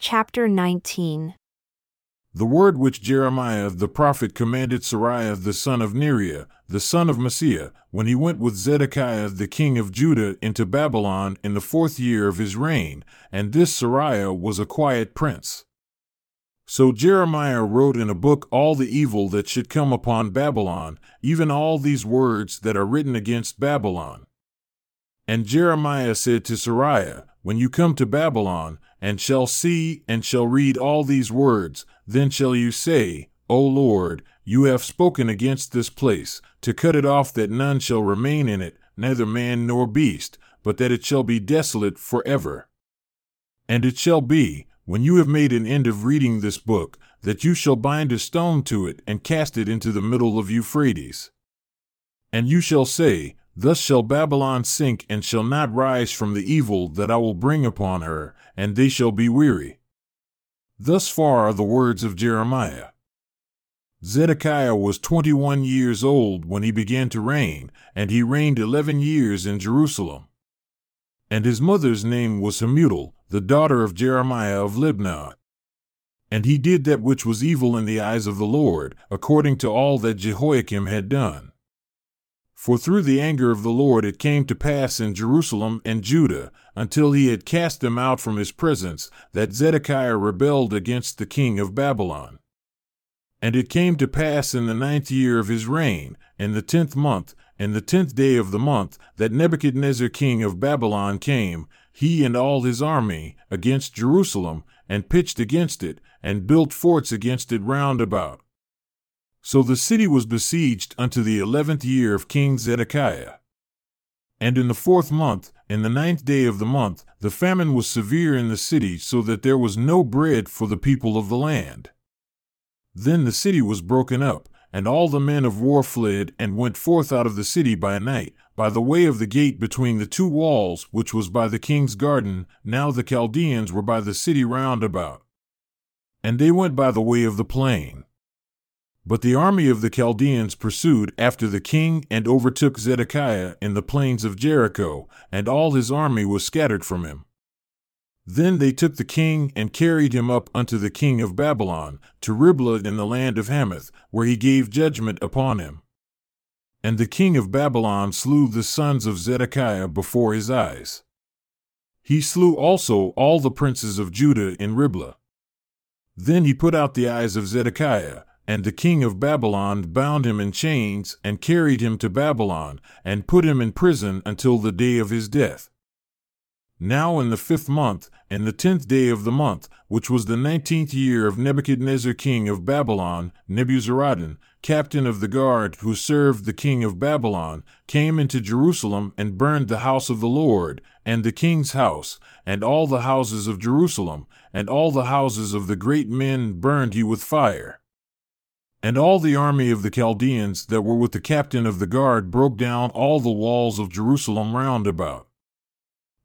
Chapter 19 The word which Jeremiah the prophet commanded Seraiah the son of Neriah, the son of Maaseiah, when he went with Zedekiah the king of Judah into Babylon in the fourth year of his reign, and this Seraiah was a quiet prince. So Jeremiah wrote in a book all the evil that should come upon Babylon, even all these words that are written against Babylon. And Jeremiah said to Seraiah, When you come to Babylon, and shall see and shall read all these words, then shall you say, O Lord, you have spoken against this place, to cut it off that none shall remain in it, neither man nor beast, but that it shall be desolate for ever. And it shall be, when you have made an end of reading this book, that you shall bind a stone to it and cast it into the middle of Euphrates. And you shall say, Thus shall Babylon sink and shall not rise from the evil that I will bring upon her, and they shall be weary. Thus far are the words of Jeremiah. Zedekiah was twenty one years old when he began to reign, and he reigned eleven years in Jerusalem. And his mother's name was Hamutal, the daughter of Jeremiah of Libnah. And he did that which was evil in the eyes of the Lord, according to all that Jehoiakim had done. For through the anger of the Lord it came to pass in Jerusalem and Judah, until he had cast them out from his presence, that Zedekiah rebelled against the king of Babylon. And it came to pass in the ninth year of his reign, in the tenth month, in the tenth day of the month, that Nebuchadnezzar king of Babylon came, he and all his army, against Jerusalem, and pitched against it, and built forts against it round about. So the city was besieged unto the eleventh year of King Zedekiah. And in the fourth month, in the ninth day of the month, the famine was severe in the city, so that there was no bread for the people of the land. Then the city was broken up, and all the men of war fled and went forth out of the city by night, by the way of the gate between the two walls, which was by the king's garden. Now the Chaldeans were by the city round about. And they went by the way of the plain. But the army of the Chaldeans pursued after the king and overtook Zedekiah in the plains of Jericho, and all his army was scattered from him. Then they took the king and carried him up unto the king of Babylon, to Riblah in the land of Hamath, where he gave judgment upon him. And the king of Babylon slew the sons of Zedekiah before his eyes. He slew also all the princes of Judah in Riblah. Then he put out the eyes of Zedekiah, and the king of Babylon bound him in chains, and carried him to Babylon, and put him in prison until the day of his death. Now in the fifth month, and the tenth day of the month, which was the nineteenth year of Nebuchadnezzar king of Babylon, Nebuzaradan, captain of the guard who served the king of Babylon, came into Jerusalem and burned the house of the Lord, and the king's house, and all the houses of Jerusalem, and all the houses of the great men burned he with fire. And all the army of the Chaldeans that were with the captain of the guard broke down all the walls of Jerusalem round about.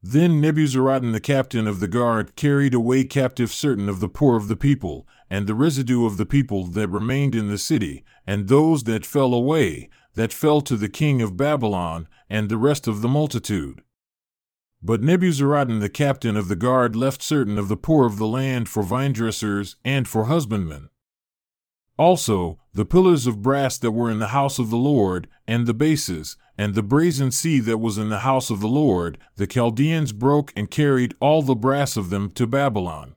Then Nebuzaradan the captain of the guard carried away captive certain of the poor of the people, and the residue of the people that remained in the city, and those that fell away, that fell to the king of Babylon, and the rest of the multitude. But Nebuzaradan the captain of the guard left certain of the poor of the land for vinedressers and for husbandmen. Also, the pillars of brass that were in the house of the Lord, and the bases, and the brazen sea that was in the house of the Lord, the Chaldeans broke and carried all the brass of them to Babylon.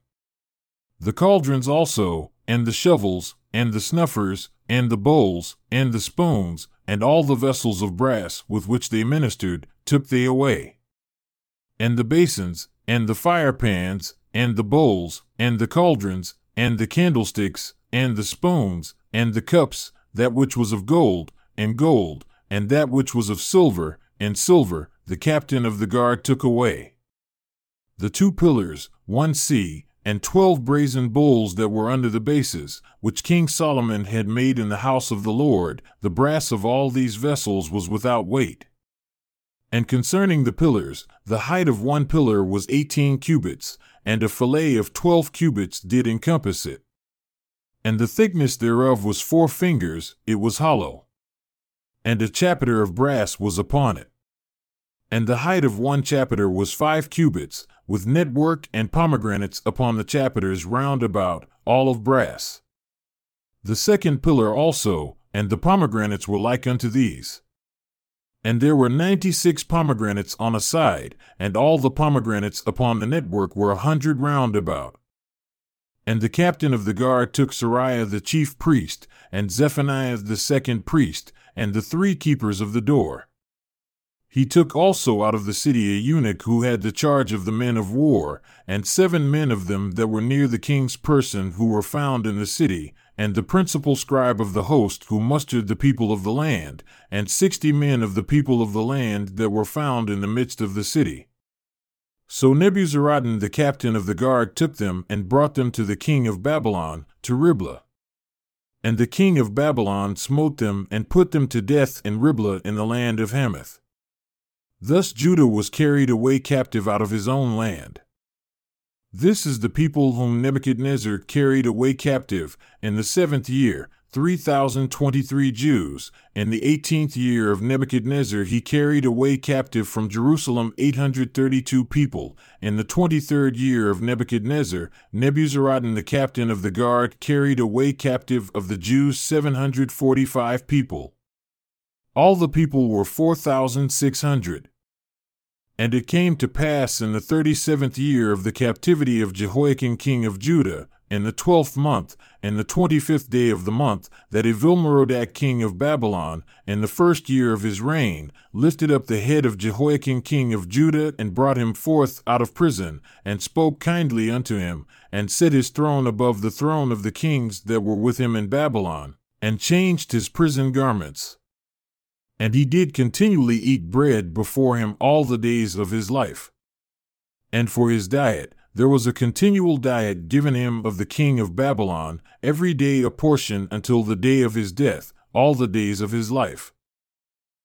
The cauldrons also, and the shovels, and the snuffers, and the bowls, and the spoons, and all the vessels of brass with which they ministered, took they away. And the basins, and the firepans, and the bowls, and the cauldrons, and the candlesticks, and the spoons, and the cups, that which was of gold, and gold, and that which was of silver, and silver, the captain of the guard took away. The two pillars, one sea, and twelve brazen bowls that were under the bases, which King Solomon had made in the house of the Lord, the brass of all these vessels was without weight. And concerning the pillars, the height of one pillar was eighteen cubits, and a fillet of twelve cubits did encompass it and the thickness thereof was four fingers, it was hollow. And a chapiter of brass was upon it. And the height of one chapiter was five cubits, with network and pomegranates upon the chapiters round about, all of brass. The second pillar also, and the pomegranates were like unto these. And there were ninety six pomegranates on a side, and all the pomegranates upon the network were a hundred round about. And the captain of the guard took Seraiah the chief priest, and Zephaniah the second priest, and the three keepers of the door. He took also out of the city a eunuch who had the charge of the men of war, and seven men of them that were near the king's person who were found in the city, and the principal scribe of the host who mustered the people of the land, and sixty men of the people of the land that were found in the midst of the city. So Nebuzaradan the captain of the guard took them and brought them to the king of Babylon, to Riblah. And the king of Babylon smote them and put them to death in Riblah in the land of Hamath. Thus Judah was carried away captive out of his own land. This is the people whom Nebuchadnezzar carried away captive in the seventh year, 3,023 Jews. In the eighteenth year of Nebuchadnezzar, he carried away captive from Jerusalem 832 people. In the twenty third year of Nebuchadnezzar, Nebuzaradan, the captain of the guard, carried away captive of the Jews 745 people. All the people were 4,600. And it came to pass in the thirty seventh year of the captivity of Jehoiachin king of Judah, in the twelfth month, in the twenty fifth day of the month, that Evil-Merodach king of Babylon, in the first year of his reign, lifted up the head of Jehoiachin king of Judah, and brought him forth out of prison, and spoke kindly unto him, and set his throne above the throne of the kings that were with him in Babylon, and changed his prison garments. And he did continually eat bread before him all the days of his life. And for his diet, there was a continual diet given him of the king of Babylon, every day a portion until the day of his death, all the days of his life.